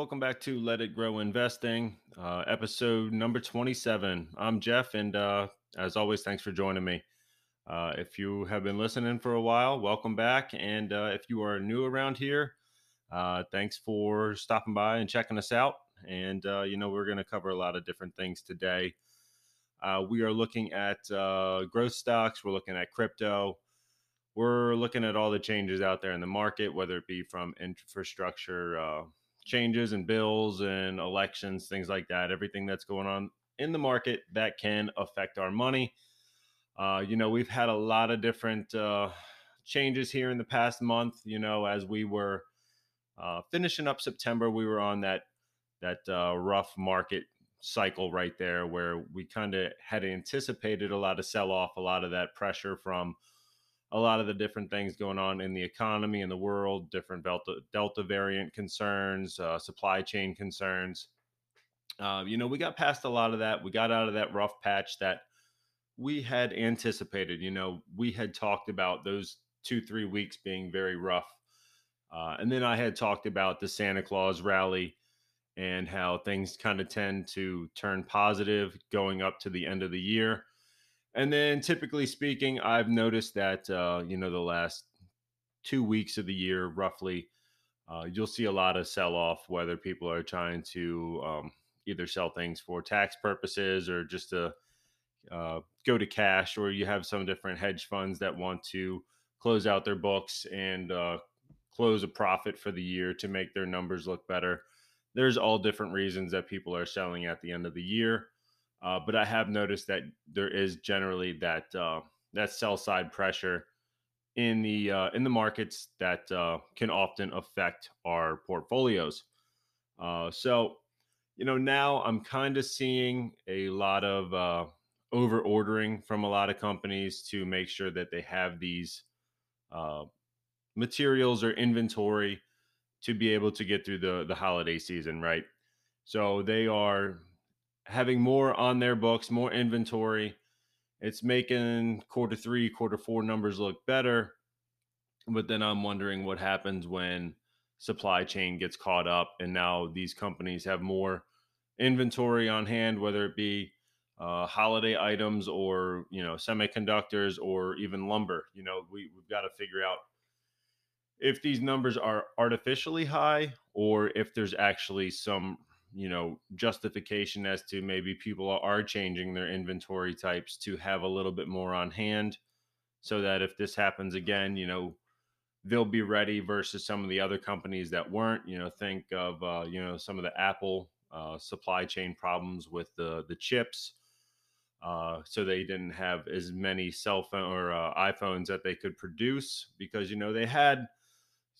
Welcome back to Let It Grow Investing, uh, episode number 27. I'm Jeff, and uh, as always, thanks for joining me. Uh, if you have been listening for a while, welcome back. And uh, if you are new around here, uh, thanks for stopping by and checking us out. And, uh, you know, we're going to cover a lot of different things today. we are looking at growth stocks, we're looking at crypto, we're looking at all the changes out there in the market, whether it be from infrastructure changes and bills and elections, things like that, everything that's going on in the market that can affect our money. Uh, you know, we've had a lot of different uh, changes here in the past month. You know, as we were uh, finishing up September, we were on that that uh, rough market cycle right there, where we kind of had anticipated a lot of sell off, a lot of that pressure from a lot of the different things going on in the economy and the world, different Delta, Delta variant concerns, uh, supply chain concerns. Uh, you know, we got past a lot of that. We got out of that rough patch that we had anticipated. You know, we had talked about those two, three weeks being very rough. Uh, and then I had talked about the Santa Claus rally and how things kind of tend to turn positive going up to the end of the year. And then, typically speaking, I've noticed that uh, you know the last two weeks of the year, roughly, uh, you'll see a lot of sell off. Whether people are trying to um, either sell things for tax purposes or just to uh, go to cash, or you have some different hedge funds that want to close out their books and uh, close a profit for the year to make their numbers look better. There's all different reasons that people are selling at the end of the year. Uh, but I have noticed that there is generally that uh, that sell side pressure in the uh, in the markets that uh, can often affect our portfolios. Uh, so, you know, now I'm kind of seeing a lot of uh, over ordering from a lot of companies to make sure that they have these materials or inventory to be able to get through the the holiday season, right? So they are having more on their books, more inventory. It's making quarter three, quarter four numbers look better. But then I'm wondering what happens when supply chain gets caught up and now these companies have more inventory on hand, whether it be uh, holiday items or you know semiconductors or even lumber. You know, we, we've got to figure out if these numbers are artificially high or if there's actually some you know justification as to maybe people are changing their inventory types to have a little bit more on hand so that if this happens again you know they'll be ready versus some of the other companies that weren't you know think of uh, you know some of the apple uh, supply chain problems with the the chips uh, so they didn't have as many cell phone or uh, iphones that they could produce because you know they had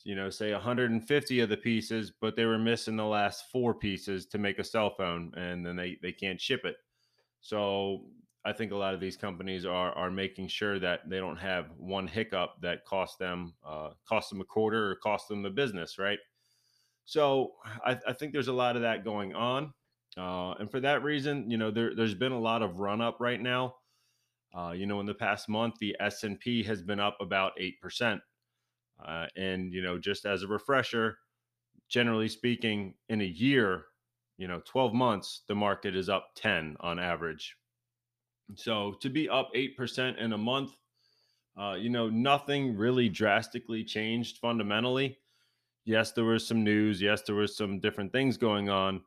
you know, say 150 of the pieces, but they were missing the last four pieces to make a cell phone, and then they they can't ship it. So I think a lot of these companies are are making sure that they don't have one hiccup that cost them uh, cost them a quarter or cost them the business, right? So I, I think there's a lot of that going on, uh, and for that reason, you know, there there's been a lot of run up right now. Uh, you know, in the past month, the S and P has been up about eight percent. Uh, and you know, just as a refresher, generally speaking, in a year, you know, 12 months, the market is up 10 on average. So to be up 8% in a month, uh, you know, nothing really drastically changed fundamentally. Yes, there was some news. Yes, there was some different things going on,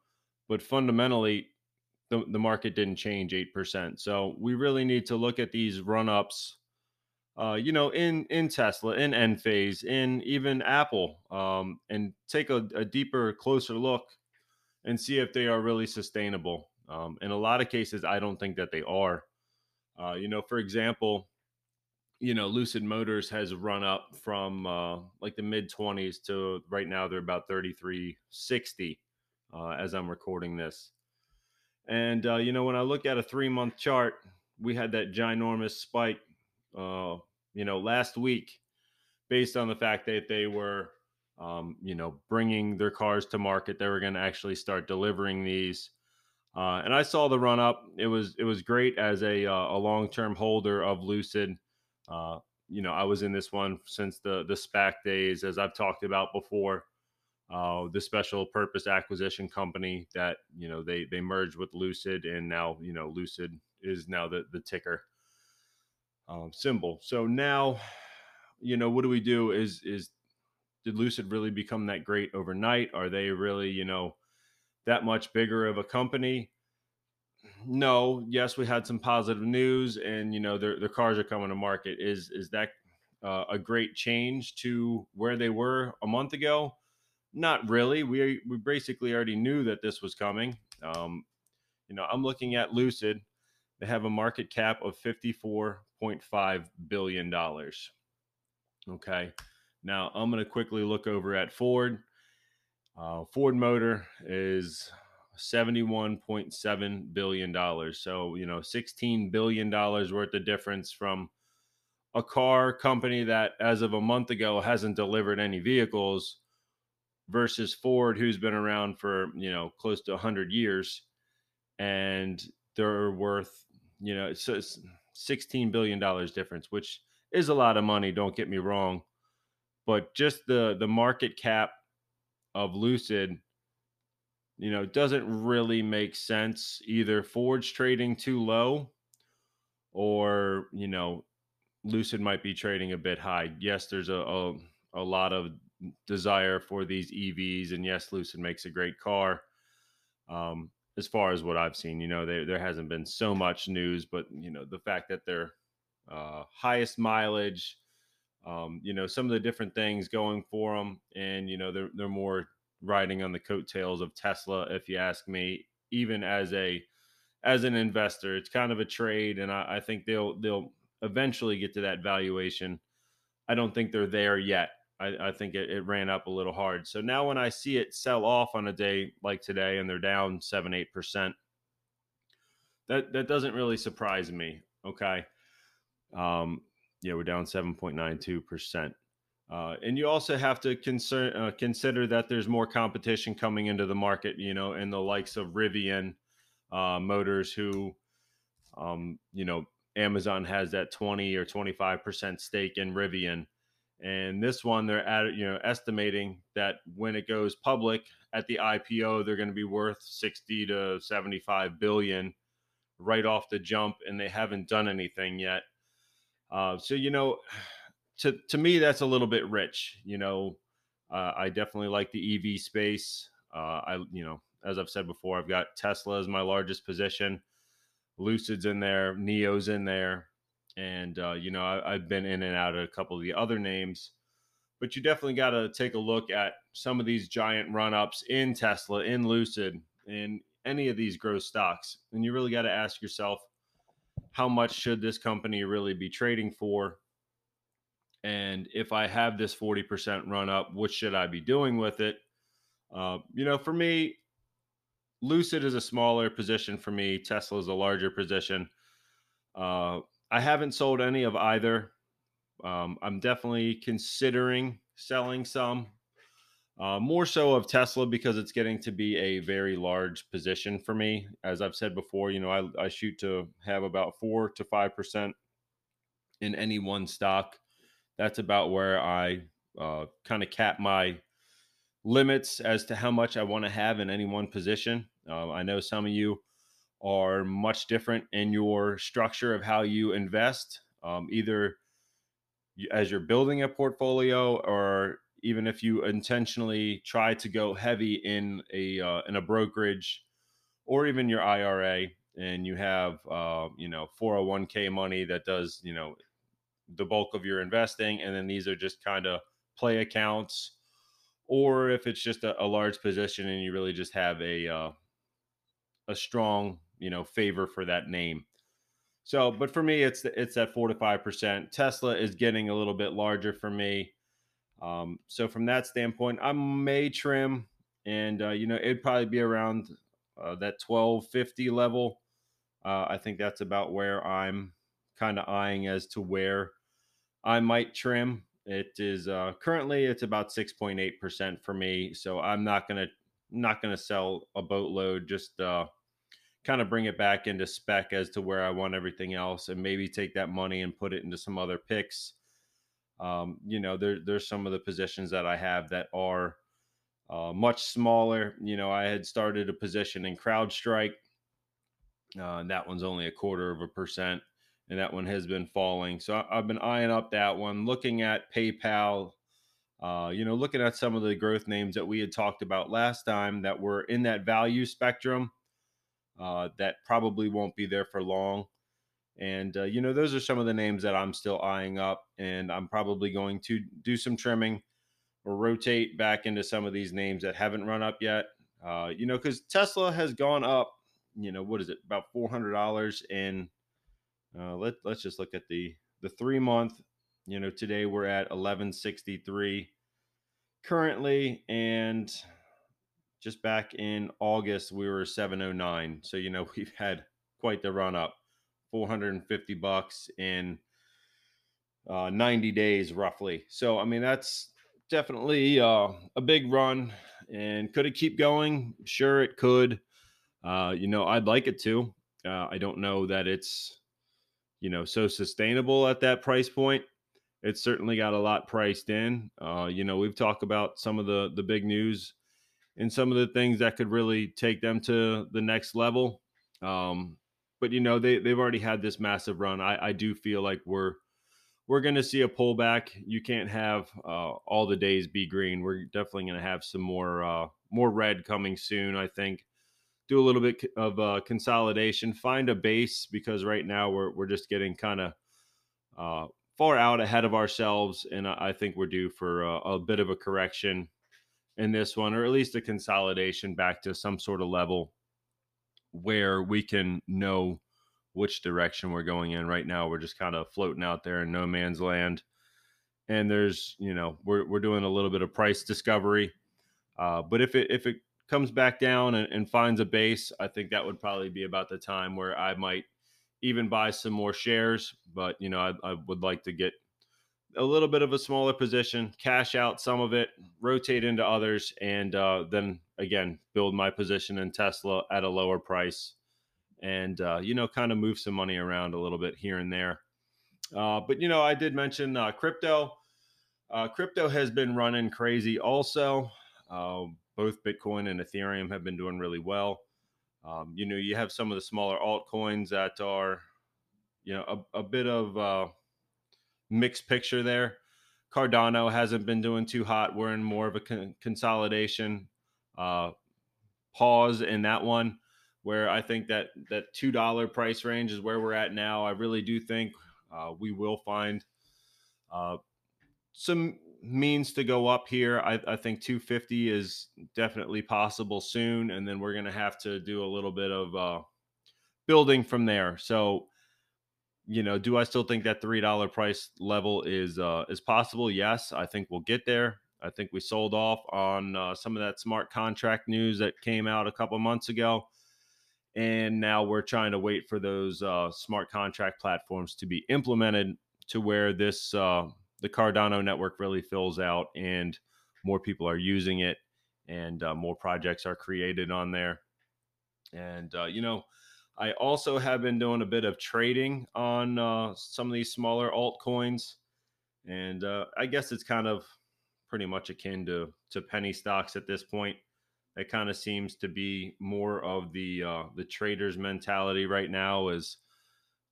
but fundamentally, the, the market didn't change 8%. So we really need to look at these run ups uh, you know, in in Tesla, in Enphase, in even Apple, um, and take a, a, deeper, closer look and see if they are really sustainable. Um, in a lot of cases, I don't think that they are. Uh, you know, for example, you know, Lucid Motors has run up from uh, like the mid 20s to right now they're about 3360 uh, as I'm recording this. And uh, you know, when I look at a three month chart, we had that ginormous spike, uh, you know, last week, based on the fact that they were, um, you know, bringing their cars to market. They were going to actually start delivering these. Uh, and I saw the run up. It was it was great as a uh, a long term holder of Lucid. Uh, you know, I was in this one since the the SPAC days, as I've talked about before. Uh, the special purpose acquisition company that you know they they merged with Lucid, and now you know Lucid is now the the ticker um, symbol. So now, you know, what do we do? Is is did Lucid really become that great overnight? Are they really you know that much bigger of a company? No. Yes, we had some positive news, and you know their their cars are coming to market. Is is that uh, a great change to where they were a month ago? Not really. We we basically already knew that this was coming. Um, you know, I'm looking at Lucid. They have a market cap of 54.5 billion dollars. Okay. Now I'm going to quickly look over at Ford. Uh, Ford Motor is 71.7 billion dollars. So you know, 16 billion dollars worth of difference from a car company that, as of a month ago, hasn't delivered any vehicles versus Ford, who's been around for you know close to 100 years, and they're worth you know it's, it's 16 billion dollars difference, which is a lot of money. Don't get me wrong, but just the the market cap of Lucid, you know, doesn't really make sense. Either Ford's trading too low, or you know, Lucid might be trading a bit high. Yes, there's a, a, a lot of desire for these EVs. And yes, Lucid makes a great car. Um, as far as what I've seen, you know, they, there hasn't been so much news, but you know, the fact that they're uh, highest mileage, um, you know, some of the different things going for them, and you know, they're they're more riding on the coattails of Tesla, if you ask me. Even as a as an investor, it's kind of a trade, and I, I think they'll they'll eventually get to that valuation. I don't think they're there yet. I, I think it, it, ran up a little hard. So now when I see it sell off on a day like today and they're down seven, eight percent, that that doesn't really surprise me. Okay. Um, yeah, we're down 7.92 percent. Uh, and you also have to concern, uh, consider that there's more competition coming into the market, you know, and the likes of Rivian uh, Motors, who, um, you know, Amazon has that 20 or 25% stake in Rivian. And this one, they're at you know estimating that when it goes public at the IPO, they're going to be worth 60 to 75 billion right off the jump, and they haven't done anything yet. Uh, so you know, to to me, that's a little bit rich. You know, uh, I definitely like the EV space. Uh, I you know, as I've said before, I've got Tesla as my largest position. Lucid's in there, NIO's in there and uh, you know I, have been in and out of a couple of the other names but you definitely got to take a look at some of these giant run-ups in tesla in lucid in any of these growth stocks and you really got to ask yourself how much should this company really be trading for? And if i have this 40% run up what should i be doing with it? Uh, you know for me lucid is a smaller position for me. Tesla is a larger position. Uh, I haven't sold any of either. Um, I'm definitely considering selling some. Uh, more so of Tesla because it's getting to be a very large position for me. As I've said before, you know, I, I shoot to have about four to five percent in any one stock. That's about where I uh, kind of cap my limits as to how much I want to have in any one position. Uh, I know some of you are much different in your structure of how you invest, um, either as you're building a portfolio or even if you intentionally try to go heavy in a uh, in a brokerage or even your IRA and you have uh, you know 401k money that does you know the bulk of your investing and then these are just kind of play accounts or if it's just a, a, large position and you really just have a uh, a strong you know favor for that name. So, but for me, it's it's at four to five percent. Tesla is getting a little bit larger for me. Um, so from that standpoint, I may trim, and uh, you know it'd probably be around uh, that 1250 level. Uh, I think that's about where I'm kind of eyeing as to where I might trim. It is uh, currently it's about 6.8% for me, so I'm not gonna not gonna sell a boatload. Just uh, kind of bring it back into spec as to where I want everything else, and maybe take that money and put it into some other picks. Um, you know, there, there's some of the positions that I have that are uh, much smaller. You know, I had started a position in CrowdStrike, uh, and that one's only a quarter of a percent and that one has been falling. So I've been eyeing up that one, looking at PayPal, uh, you know, looking at some of the growth names that we had talked about last time that were in that value spectrum uh, that probably won't be there for long. And, uh, you know, those are some of the names that I'm still eyeing up, and I'm probably going to do some trimming or rotate back into some of these names that haven't run up yet. Uh, you know, because Tesla has gone up, you know, what is it, about $400 in uh, let let's just look at the the three month. You know, today we're at 1163 currently, and just back in August we were 709. So you know we've had quite the run up, 450 bucks in uh, 90 days roughly. So I mean that's definitely uh, a big run. And could it keep going? Sure, it could. Uh, you know, I'd like it to. Uh, I don't know that it's you know so sustainable at that price point it's certainly got a lot priced in uh, you know we've talked about some of the the big news and some of the things that could really take them to the next level. Um, but you know they, they've already had this massive run. I, I do feel like we're we're going to see a pullback. You can't have uh, all the days be green. We're definitely going to have some more uh, more red coming soon i think. Do a little bit of uh, consolidation, find a base because right now we're we're just getting kind of uh, far out ahead of ourselves, and I, think we're due for a, a, bit of a correction in this one, or at least a consolidation back to some sort of level where we can know which direction we're going in. Right now, we're just kind of floating out there in no man's land, and there's you know we're we're doing a little bit of price discovery. Uh, but if it if it comes back down and, and finds a base, I think that would probably be about the time where I might even buy some more shares. But you know, I, I would like to get a little bit of a smaller position, cash out some of it, rotate into others, and uh, then again build my position in Tesla at a lower price, and uh, you know, kind of move some money around a little bit here and there. Uh, but you know, I did mention uh, crypto. Uh, crypto has been running crazy. Also, um, both Bitcoin and Ethereum have been doing really well. Um, you know, you have some of the smaller altcoins that are, you know, a, a bit of mixed picture there. Cardano hasn't been doing too hot. We're in more of a con- consolidation uh, pause in that one, where I think that that two dollar price range is where we're at now. I really do think uh, we will find uh, some means to go up here. I, I, think 250 is definitely possible soon, and then we're going to have to do a little bit of uh, building from there. So, you know, do I still think that three dollar price level is uh, is possible? Yes, I think we'll get there. I think we sold off on uh, some of that smart contract news that came out a couple months ago. And now we're trying to wait for those uh, smart contract platforms to be implemented to where this uh, the Cardano network really fills out and more people are using it and uh, more projects are created on there. And, uh, you know, I also have been doing a bit of trading on uh, some of these smaller altcoins. And uh, I guess it's kind of pretty much akin to, to penny stocks at this point. It kind of seems to be more of the uh, the trader's mentality right now is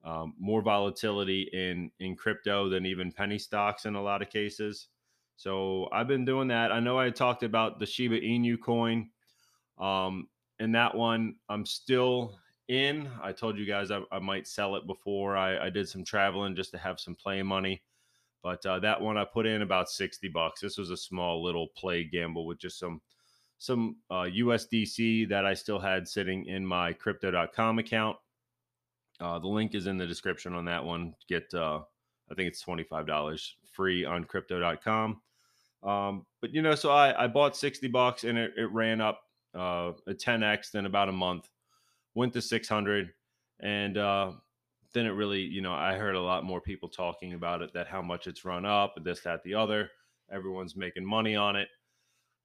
um, more volatility in in crypto than even penny stocks in a lot of cases. So I've been doing that. I know I talked about the Shiba Inu coin. Um, and that one I'm still in. I told you guys I, I might sell it before I, I, did some traveling just to have some play money. But uh, that one I put in about 60 bucks. This was a small little play gamble with just some some uh, USDC that I still had sitting in my crypto.com account. Uh, the link is in the description on that one. Get, uh, I think it's $25 free on crypto.com. Um, but, you know, so I, I bought 60 bucks and it, it ran up uh, a 10x in about a month, went to 600, and uh, then it really, you know, I heard a lot more people talking about it that how much it's run up, this, that, the other. Everyone's making money on it,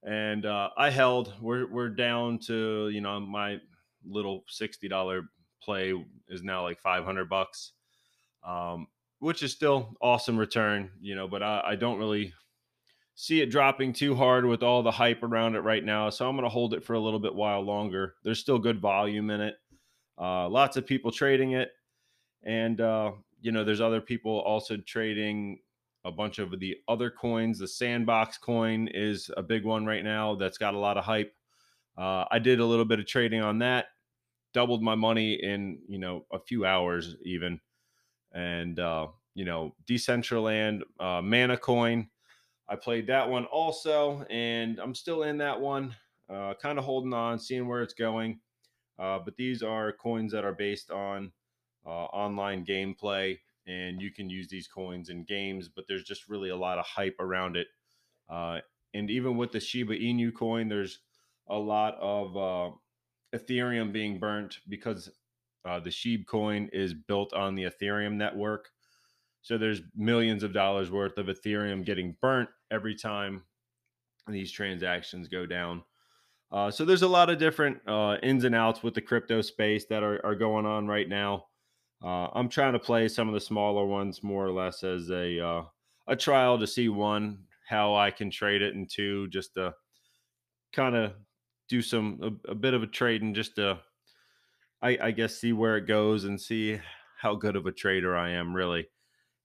and uh, I held. We're we're down to you know my little sixty dollar play is now like five hundred bucks, um, which is still awesome return, you know. But I, I don't really see it dropping too hard with all the hype around it right now. So I'm going to hold it for a little bit while longer. There's still good volume in it. Uh, lots of people trading it. And, uh, you know, there's other people also trading a bunch of the other coins. The Sandbox coin is a big one right now that's got a lot of hype. Uh, I did a little bit of trading on that, doubled my money in, you know, a few hours even. And, uh, you know, Decentraland, uh, Mana coin I played that one also, and I'm still in that one, uh, kind of holding on, seeing where it's going. Uh, but these are coins that are based on uh, online gameplay, and you can use these coins in games, but there's just really a lot of hype around it. Uh, and even with the Shiba Inu coin, there's a lot of uh, Ethereum being burnt because uh, the SHIB coin is built on the Ethereum network. So there's millions of dollars worth of Ethereum getting burnt every time these transactions go down. Uh, so there's a lot of different uh, ins and outs with the crypto space that are, are going on right now. Uh, I'm trying to play some of the smaller ones more or less as a uh, a trial to see one how I can trade it, and two just to kind of do some a, a, bit of a trade and just to I, I guess see where it goes and see how good of a trader I am really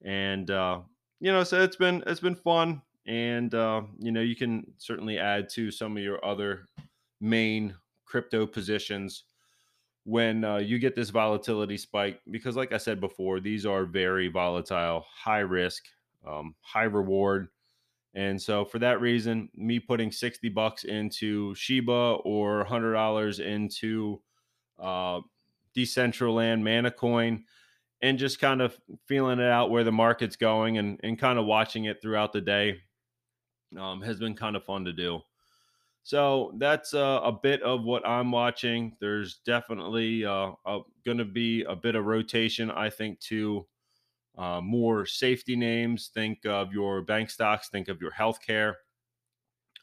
and uh, you know, so it's been it's been fun, and uh, you know, you can certainly add to some of your other main crypto positions when uh, you get this volatility spike because like i said before these are very volatile high risk um, high reward. And so for that reason me putting 60 bucks into shiba or $100 into uh, decentraland mana coin and just kind of feeling it out where the market's going and, and kind of watching it throughout the day um, has been kind of fun to do. So that's uh, a bit of what I'm watching. There's definitely uh, going to be a bit of rotation, I think, to uh, more safety names. Think of your bank stocks, think of your healthcare.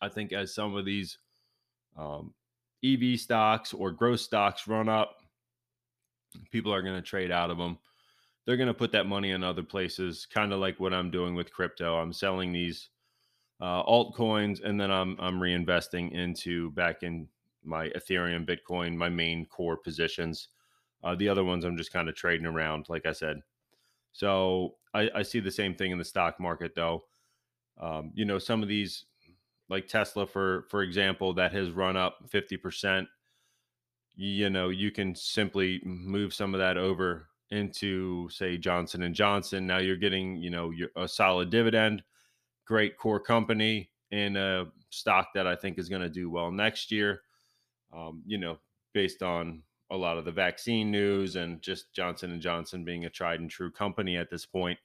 I think as some of these um, EV stocks or growth stocks run up, people are going to trade out of them they're going to put that money in other places, kind of like what I'm doing with crypto. I'm selling these uh, altcoins and then I'm I'm reinvesting into back in my Ethereum, Bitcoin, my main core positions. Uh, the other ones I'm just kind of trading around, like I said. So I, I see the same thing in the stock market, though. Um, you know, some of these, like Tesla, for for example, that has run up 50 percent. You know, you can simply move some of that over into say Johnson and Johnson. Now you're getting, you know, a solid dividend, great core company, and a stock that I think is going to do well next year. Um, you know, based on a lot of the vaccine news and just Johnson and Johnson being a tried and true company at this point.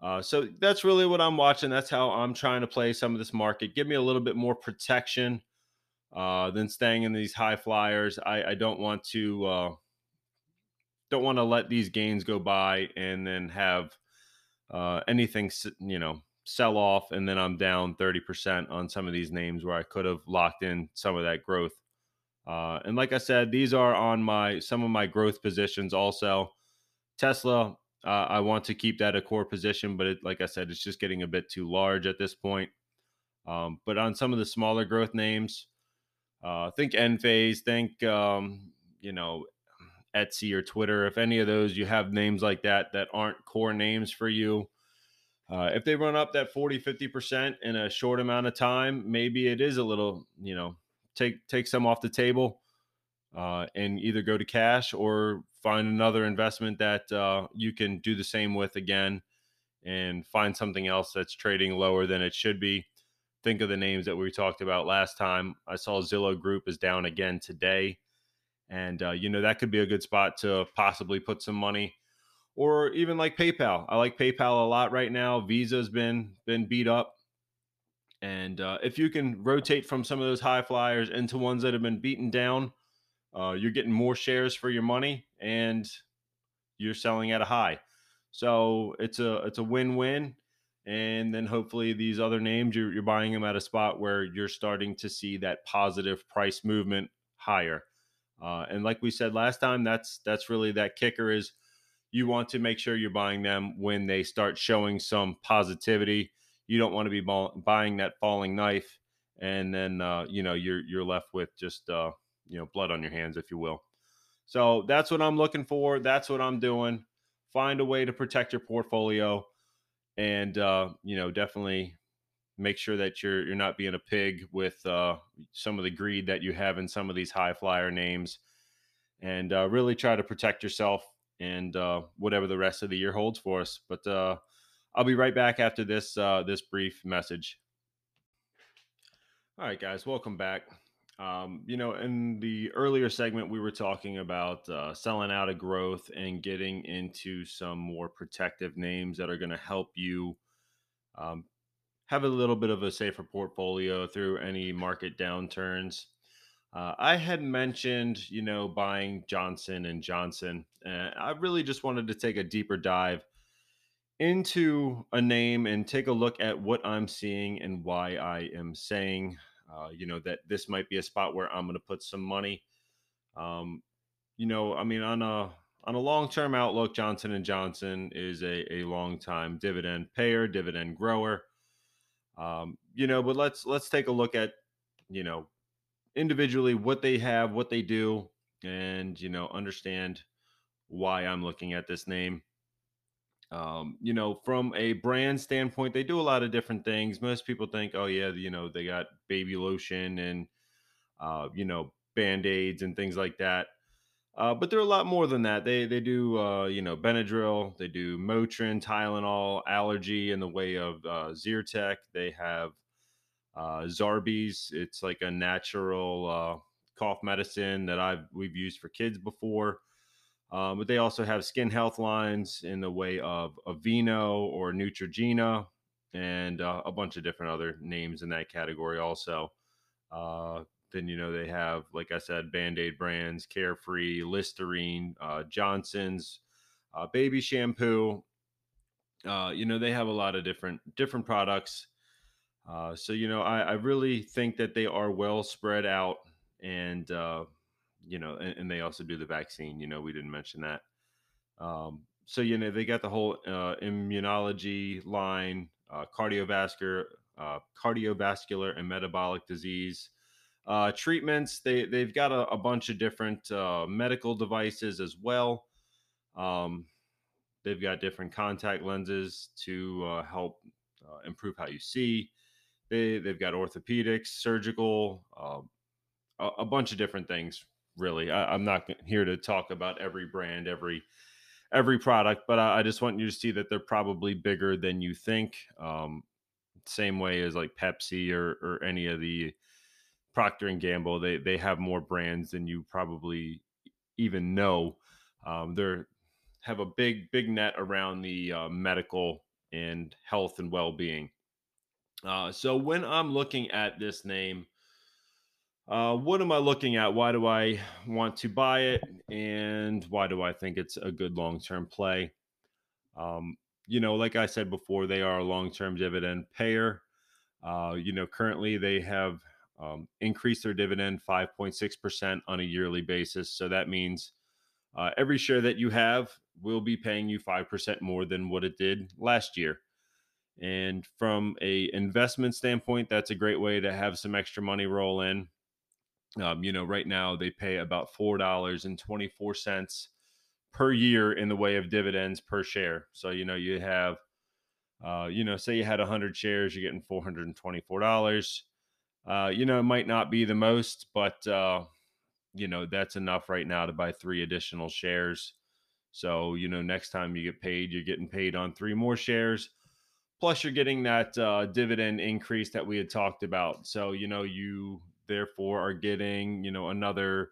Uh, so that's really what I'm watching. That's how I'm trying to play some of this market. Give me a little bit more protection uh, than staying in these high flyers. I, I don't want to uh, don't want to let these gains go by and then have uh, anything, you know, sell off and then I'm down 30% on some of these names where I could have locked in some of that growth. Uh, and like I said, these are on my some of my growth positions also. Tesla, uh, I want to keep that a core position, but it, like I said, it's just getting a bit too large at this point. Um, but on some of the smaller growth names, uh, think Enphase, think um, you know Etsy or Twitter, if any of those you have names like that that aren't core names for you, uh, if they run up that 40, 50% in a short amount of time, maybe it is a little, you know, take take some off the table uh, and either go to cash or find another investment that uh, you can do the same with again and find something else that's trading lower than it should be. Think of the names that we talked about last time. I saw Zillow Group is down again today and uh, you know that could be a good spot to possibly put some money or even like paypal i like paypal a lot right now visa's been been beat up And uh, if you can rotate from some of those high flyers into ones that have been beaten down, uh, you're getting more shares for your money and you're selling at a high. So it's a it's a win-win. And then hopefully these other names you're, you're buying them at a spot where you're starting to see that positive price movement higher. Uh, and like we said last time, that's that's really that kicker is you want to make sure you're buying them when they start showing some positivity. You don't want to be buying that falling knife, and then uh, you know you're you're left with just uh, you know blood on your hands, if you will. So that's what I'm looking for. That's what I'm doing. Find a way to protect your portfolio, and uh, you know definitely make sure that you're you're not being a pig with uh, some of the greed that you have in some of these high flyer names, and uh, really try to protect yourself and uh, whatever the rest of the year holds for us. But uh, I'll be right back after this uh, this brief message. All right, guys, welcome back. Um, you know, in the earlier segment, we were talking about uh, selling out of growth and getting into some more protective names that are going to help you um, have a little bit of a safer portfolio through any market downturns. Uh, I had mentioned, you know, buying Johnson and Johnson. and I really just wanted to take a deeper dive into a name and take a look at what I'm seeing and why I am saying, uh, you know, that this might be a spot where I'm going to put some money. Um, you know, I mean, on a on a long term outlook, Johnson and Johnson is a a long time dividend payer, dividend grower. Um, you know, but let's let's take a look at you know individually what they have, what they do, and you know understand why I'm looking at this name. Um, you know, from a brand standpoint, they do a lot of different things. Most people think, oh yeah, you know, they got baby lotion and uh, you know band aids and things like that. Uh, but they're a lot more than that. They they do uh, you know Benadryl, they do Motrin, Tylenol, allergy in the way of uh, Zyrtec. They have uh, Zarbee's. It's like a natural uh, cough medicine that I've we've used for kids before. Um, but they also have skin health lines in the way of Aveeno or Neutrogena and uh, a bunch of different other names in that category also. Uh, then you know they have, like I said, Band Aid brands, Carefree, Listerine, uh, Johnson's, uh, baby shampoo. Uh, you know they have a lot of different different products uh, so you know, I, I, really think that they are well spread out, and uh, you know, and, and, they also do the vaccine. You know, we didn't mention that. Um, so you know, they got the whole uh, immunology line, uh, cardiovascular, uh, cardiovascular and metabolic disease uh, treatments. They they've got a, a bunch of different medical devices as well. Um, they've got different contact lenses to help improve how you see. They they've got orthopedics, surgical, uh, a, a, bunch of different things. Really, I, am not here to talk about every brand, every every product, but I, I, just want you to see that they're probably bigger than you think. Um, same way as like Pepsi or or any of the Procter and Gamble, they they have more brands than you probably even know. Um, they're have a big big net around the uh, medical and health and well being. Uh, so when I'm looking at this name, uh, what am I looking at? Why do I want to buy it? And why do I think it's a good long term play? Um, you know, like I said before, they are a long term dividend payer. Uh, you know, currently they have um, increased their dividend 5.6% on a yearly basis. So that means uh, every share that you have will be paying you 5% more than what it did last year. And from a investment standpoint, that's a great way to have some extra money roll in. Um, you know, right now they pay about four dollars and twenty four cents per year in the way of dividends per share. So you know you have, uh, you know, say you had hundred shares, you're getting four hundred and twenty four dollars. Uh, you know, it might not be the most, but uh, you know that's enough right now to buy three additional shares. So you know, next time you get paid, you're getting paid on three more shares Plus, you're getting that uh, dividend increase that we had talked about. So, you know, you therefore are getting, you know, another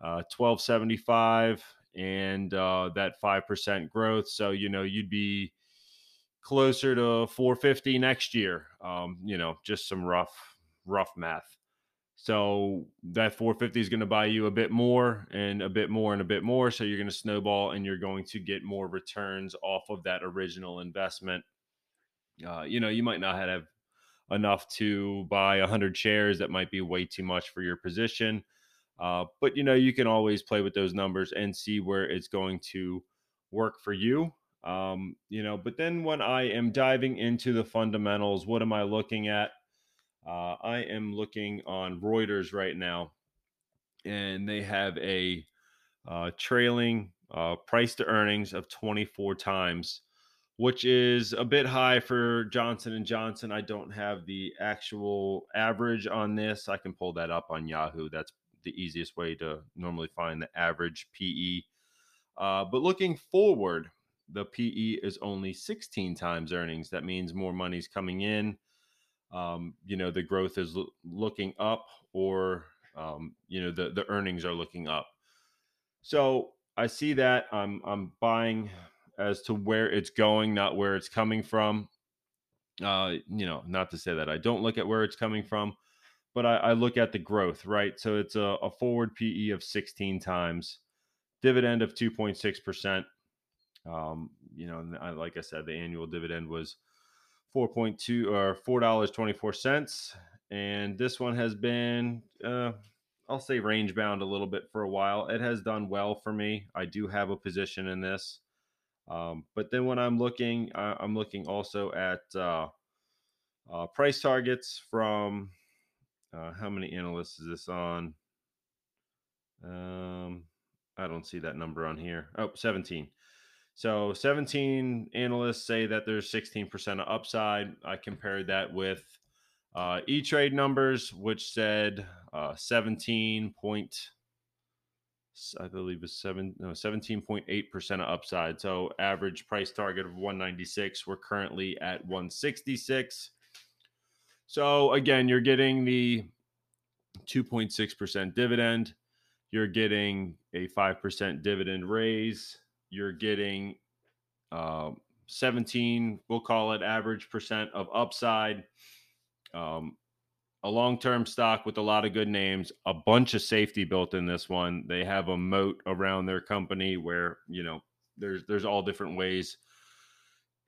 uh, 1275 and uh, that 5% growth. So, you know, you'd be closer to 450 next year. Um, you know, just some rough, rough math. So that 450 is going to buy you a bit more and a bit more and a bit more. So you're going to snowball and you're going to get more returns off of that original investment. Uh, you know, you might not have enough to buy 100 shares. That might be way too much for your position. Uh, but, you know, you can always play with those numbers and see where it's going to work for you. Um, you know, but then when I am diving into the fundamentals, what am I looking at? Uh, I am looking on Reuters right now, and they have a uh, trailing uh, price to earnings of 24 times, which is a bit high for Johnson and Johnson. I don't have the actual average on this. I can pull that up on Yahoo. That's the easiest way to normally find the average PE. Uh, but looking forward, the PE is only 16 times earnings. That means more money's coming in um, you know the growth is lo- looking up or um, you know the the earnings are looking up so i see that i'm i'm buying as to where it's going not where it's coming from uh, you know not to say that i don't look at where it's coming from but i, I look at the growth right so it's a, a forward pe of 16 times dividend of 2.6% um, you know I, like i said the annual dividend was 4.2 or $4.24. And this one has been, uh, I'll say range bound a little bit for a while. It has done well for me. I do have a position in this. Um, but then when I'm looking, uh, I'm looking also at uh, uh, price targets from uh, how many analysts is this on? Um, I don't see that number on here. Oh, 17. So 17 analysts say that there's 16% of upside. I compared that with uh, E-Trade numbers, which said uh, 17 point, I believe is seven, no, 17.8% of upside. So average price target of 196. We're currently at 166. So again, you're getting the 2.6% dividend. You're getting a 5% dividend raise you're getting uh, 17, we'll call it average percent of upside. Um, a long term stock with a lot of good names, a bunch of safety built in this one. They have a moat around their company where, you know, there's there's all different ways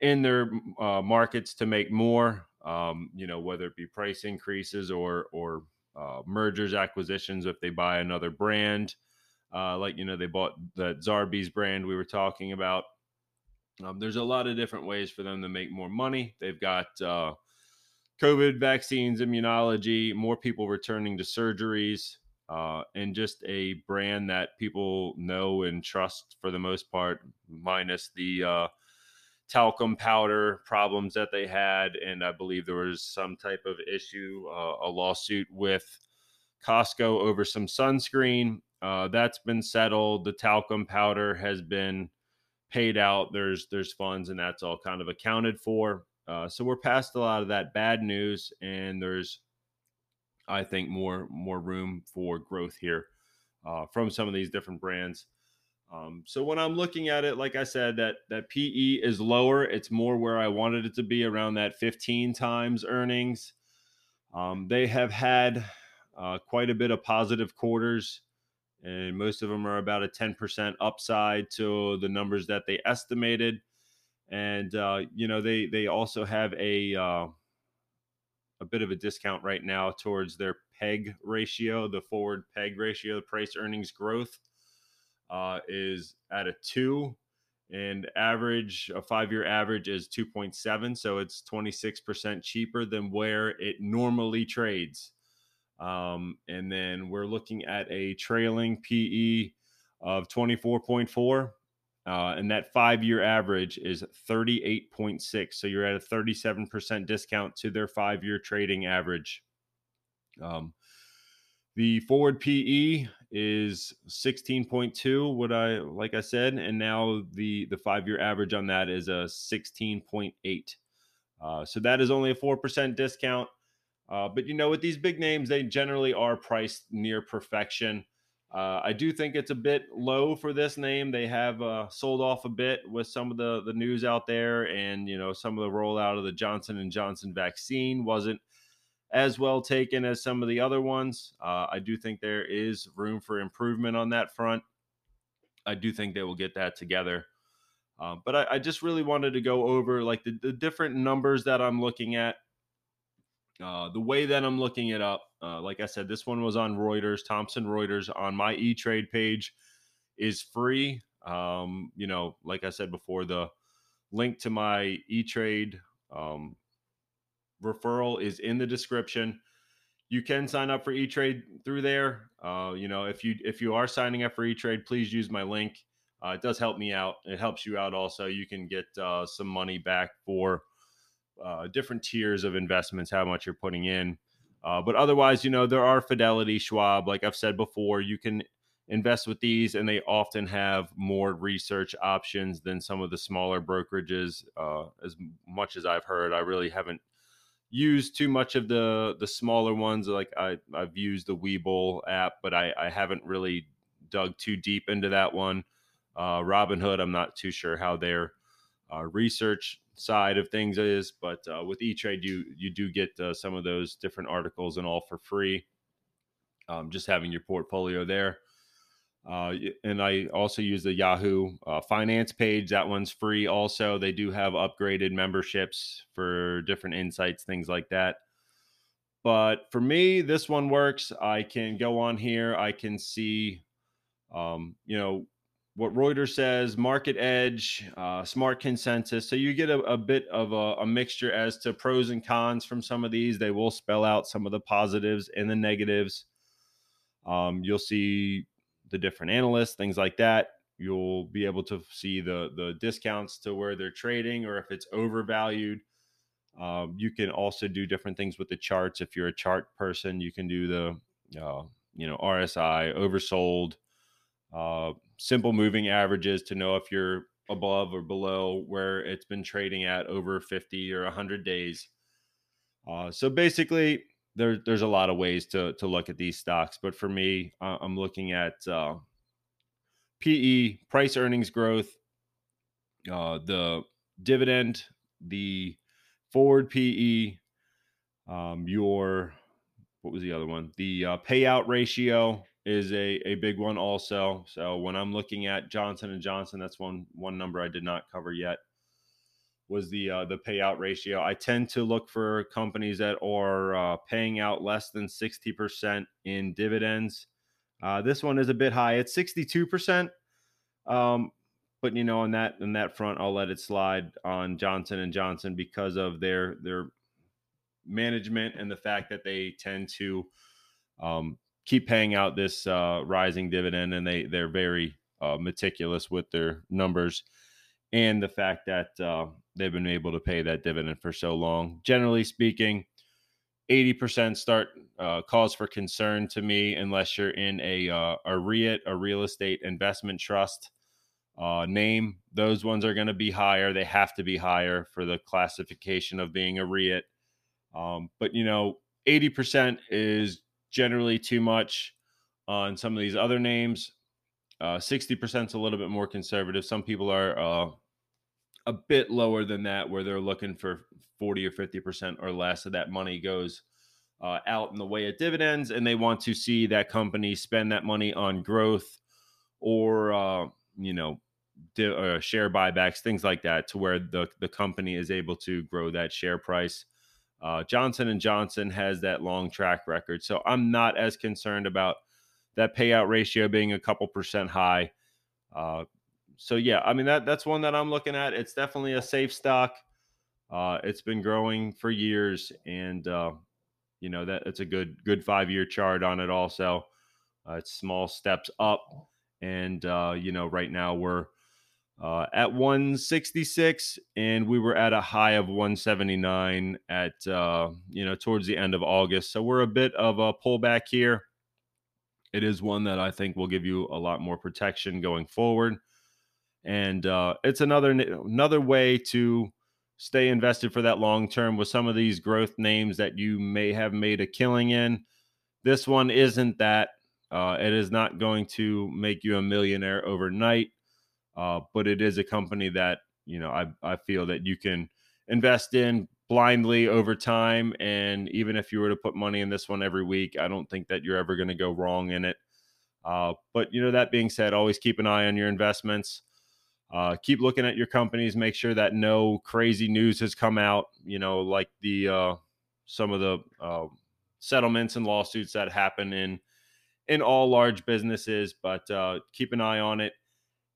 in their uh, markets to make more. Um, you know, whether it be price increases or or uh, mergers, acquisitions, if they buy another brand. Uh, like you know, they bought the Zarbee's brand we were talking about. Um, there's a lot of different ways for them to make more money. They've got uh, COVID vaccines, immunology, more people returning to surgeries, uh, and just a brand that people know and trust for the most part, minus the uh, talcum powder problems that they had. And I believe there was some type of issue, uh, a lawsuit with Costco over some sunscreen. Uh, that's been settled. The talcum powder has been paid out. There's there's funds, and that's all kind of accounted for. Uh, so we're past a lot of that bad news, and there's, I think, more more room for growth here uh, from some of these different brands. Um, so when I'm looking at it, like I said, that that PE is lower. It's more where I wanted it to be, around that 15 times earnings. Um, they have had uh, quite a bit of positive quarters and most of them are about a 10% upside to the numbers that they estimated and uh, you know they they also have a uh, a bit of a discount right now towards their peg ratio the forward peg ratio the price earnings growth uh, is at a two and average a five year average is 2.7 so it's 26% cheaper than where it normally trades um, and then we're looking at a trailing PE of 24.4. Uh, and that five year average is 38.6. So you're at a 37% discount to their five year trading average. Um, the forward PE is 16.2, what I like I said, and now the the five year average on that is a 16.8. Uh, so that is only a four percent discount. Uh, but you know, with these big names, they generally are priced near perfection. Uh, I do think it's a bit low for this name. They have uh, sold off a bit with some of the the news out there, and you know some of the rollout of the Johnson and Johnson vaccine wasn't as well taken as some of the other ones. Uh, I do think there is room for improvement on that front. I do think they will get that together. Uh, but I, I, just really wanted to go over like the, the different numbers that I'm looking at, uh, the way that I'm looking it up. Uh, like I said, this one was on Reuters, Thomson Reuters on my E Trade page is free. Um, you know, like I said before, the link to my E Trade um, referral is in the description. You can sign up for E Trade through there. Uh, you know, if you if you are signing up for E Trade, please use my link. Uh, it does help me out. It helps you out also. You can get uh, some money back for uh, different tiers of investments, how much you're putting in. Uh, but otherwise, you know, there are Fidelity, Schwab, like I've said before, you can invest with these, and they often have more research options than some of the smaller brokerages. Uh, as much as I've heard, I really haven't used too much of the the smaller ones. Like I, I've used the Webull app, but I, I haven't really dug too deep into that one. Uh, Robinhood, I'm not too sure how their uh, research side of things is, but uh, with E Trade, you you do get uh, some of those different articles and all for free. Um, just having your portfolio there. Uh, and I also use the Yahoo uh, Finance page. That one's free. Also, they do have upgraded memberships for different insights, things like that. But for me, this one works. I can go on here. I can see, um, you know, what Reuters says, market edge, uh, smart consensus. So you get a, a bit of a, a, mixture as to pros and cons from some of these. They will spell out some of the positives and the negatives. Um, you'll see the different analysts, things like that. You'll be able to see the the discounts to where they're trading, or if it's overvalued. Um, you can also do different things with the charts. If you're a chart person, you can do the uh, you know RSI oversold uh, simple moving averages to know if you're above or below where it's been trading at over 50 or 100 days. Uh, so basically, there, there's a lot of ways to, to look at these stocks. But for me, uh, I'm looking at uh, PE, price earnings growth, uh, the dividend, the forward PE, um, your, what was the other one? The uh, payout ratio, is a, a big one also. So when I'm looking at Johnson and Johnson, that's one one number I did not cover yet was the uh, the payout ratio. I tend to look for companies that are uh, paying out less than 60% in dividends. Uh, this one is a bit high. It's 62%. Um, but you know, on that in that front, I'll let it slide on Johnson and Johnson because of their their management and the fact that they tend to um, keep paying out this uh, rising dividend, and they they're very uh, meticulous with their numbers and the fact that uh, they've been able to pay that dividend for so long. Generally speaking, eighty percent start uh, cause for concern to me unless you're in a uh, a REIT, a real estate investment trust. Uh, name those ones are going to be higher. They have to be higher for the classification of being a REIT. Um, but you know, 80% is generally too much on some of these other names. Uh, 60% is a little bit more conservative. Some people are uh, a bit lower than that, where they're looking for 40 or 50% or less of that money goes uh, out in the way of dividends, and they want to see that company spend that money on growth or, uh, you know, di- uh, share buybacks, things like that, to where the, the company is able to grow that share price. Uh, Johnson and Johnson has that long track record, so I'm not as concerned about that payout ratio being a couple percent high. Uh, so yeah, I mean that that's one that I'm looking at. It's definitely a safe stock. Uh, it's been growing for years, and uh, you know that it's a good good five year chart on it. Also, uh, it's small steps up, and uh, you know right now we're uh, at 166 and we were at a high of 179 at uh, you know towards the end of august. So we're a bit of a pullback here. It is one that i think will give you a lot more protection going forward. And uh, it's another another way to stay invested for that long term with some of these growth names that you may have made a killing in. This one isn't that Uh, it is not going to make you a millionaire overnight, uh, but it is a company that you know I I feel that you can invest in blindly over time. And even if you were to put money in this one every week, I don't think that you're ever going to go wrong in it. Uh, but you know that being said, always keep an eye on your investments. Uh, keep looking at your companies. Make sure that no crazy news has come out. You know, like the uh, some of the uh, settlements and lawsuits that happen in in all large businesses. But uh, keep an eye on it.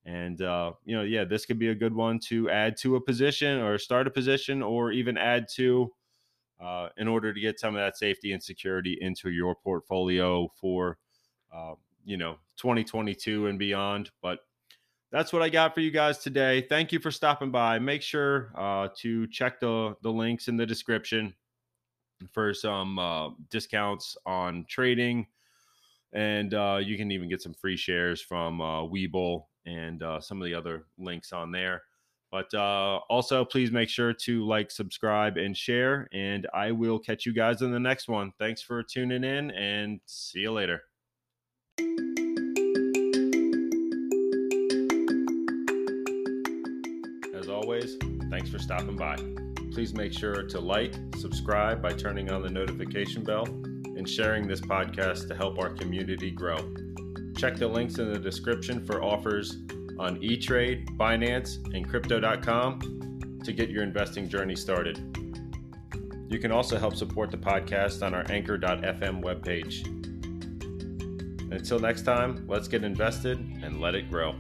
And uh, you know, yeah, this could be a good one to add to a position or start a position or even add to uh, in order to get some of that safety and security into your portfolio for uh, you know 2022 and beyond. But that's what I got for you guys today. Thank you for stopping by. Make sure uh, to check the the links in the description for some uh, discounts on trading, and uh, you can even get some free shares from uh, and uh, some of the other links on there. But uh, also, please make sure to like, subscribe, and share. And I will catch you guys in the next one. Thanks for tuning in, and see you later. As always, thanks for stopping by. Please make sure to like, subscribe by turning on the notification bell, and sharing this podcast to help our community grow. Check the links in the description for offers on eTrade, Binance, and Crypto.com to get your investing journey started. You can also help support the podcast on our Anchor.fm webpage. Until next time, let's get invested and let it grow.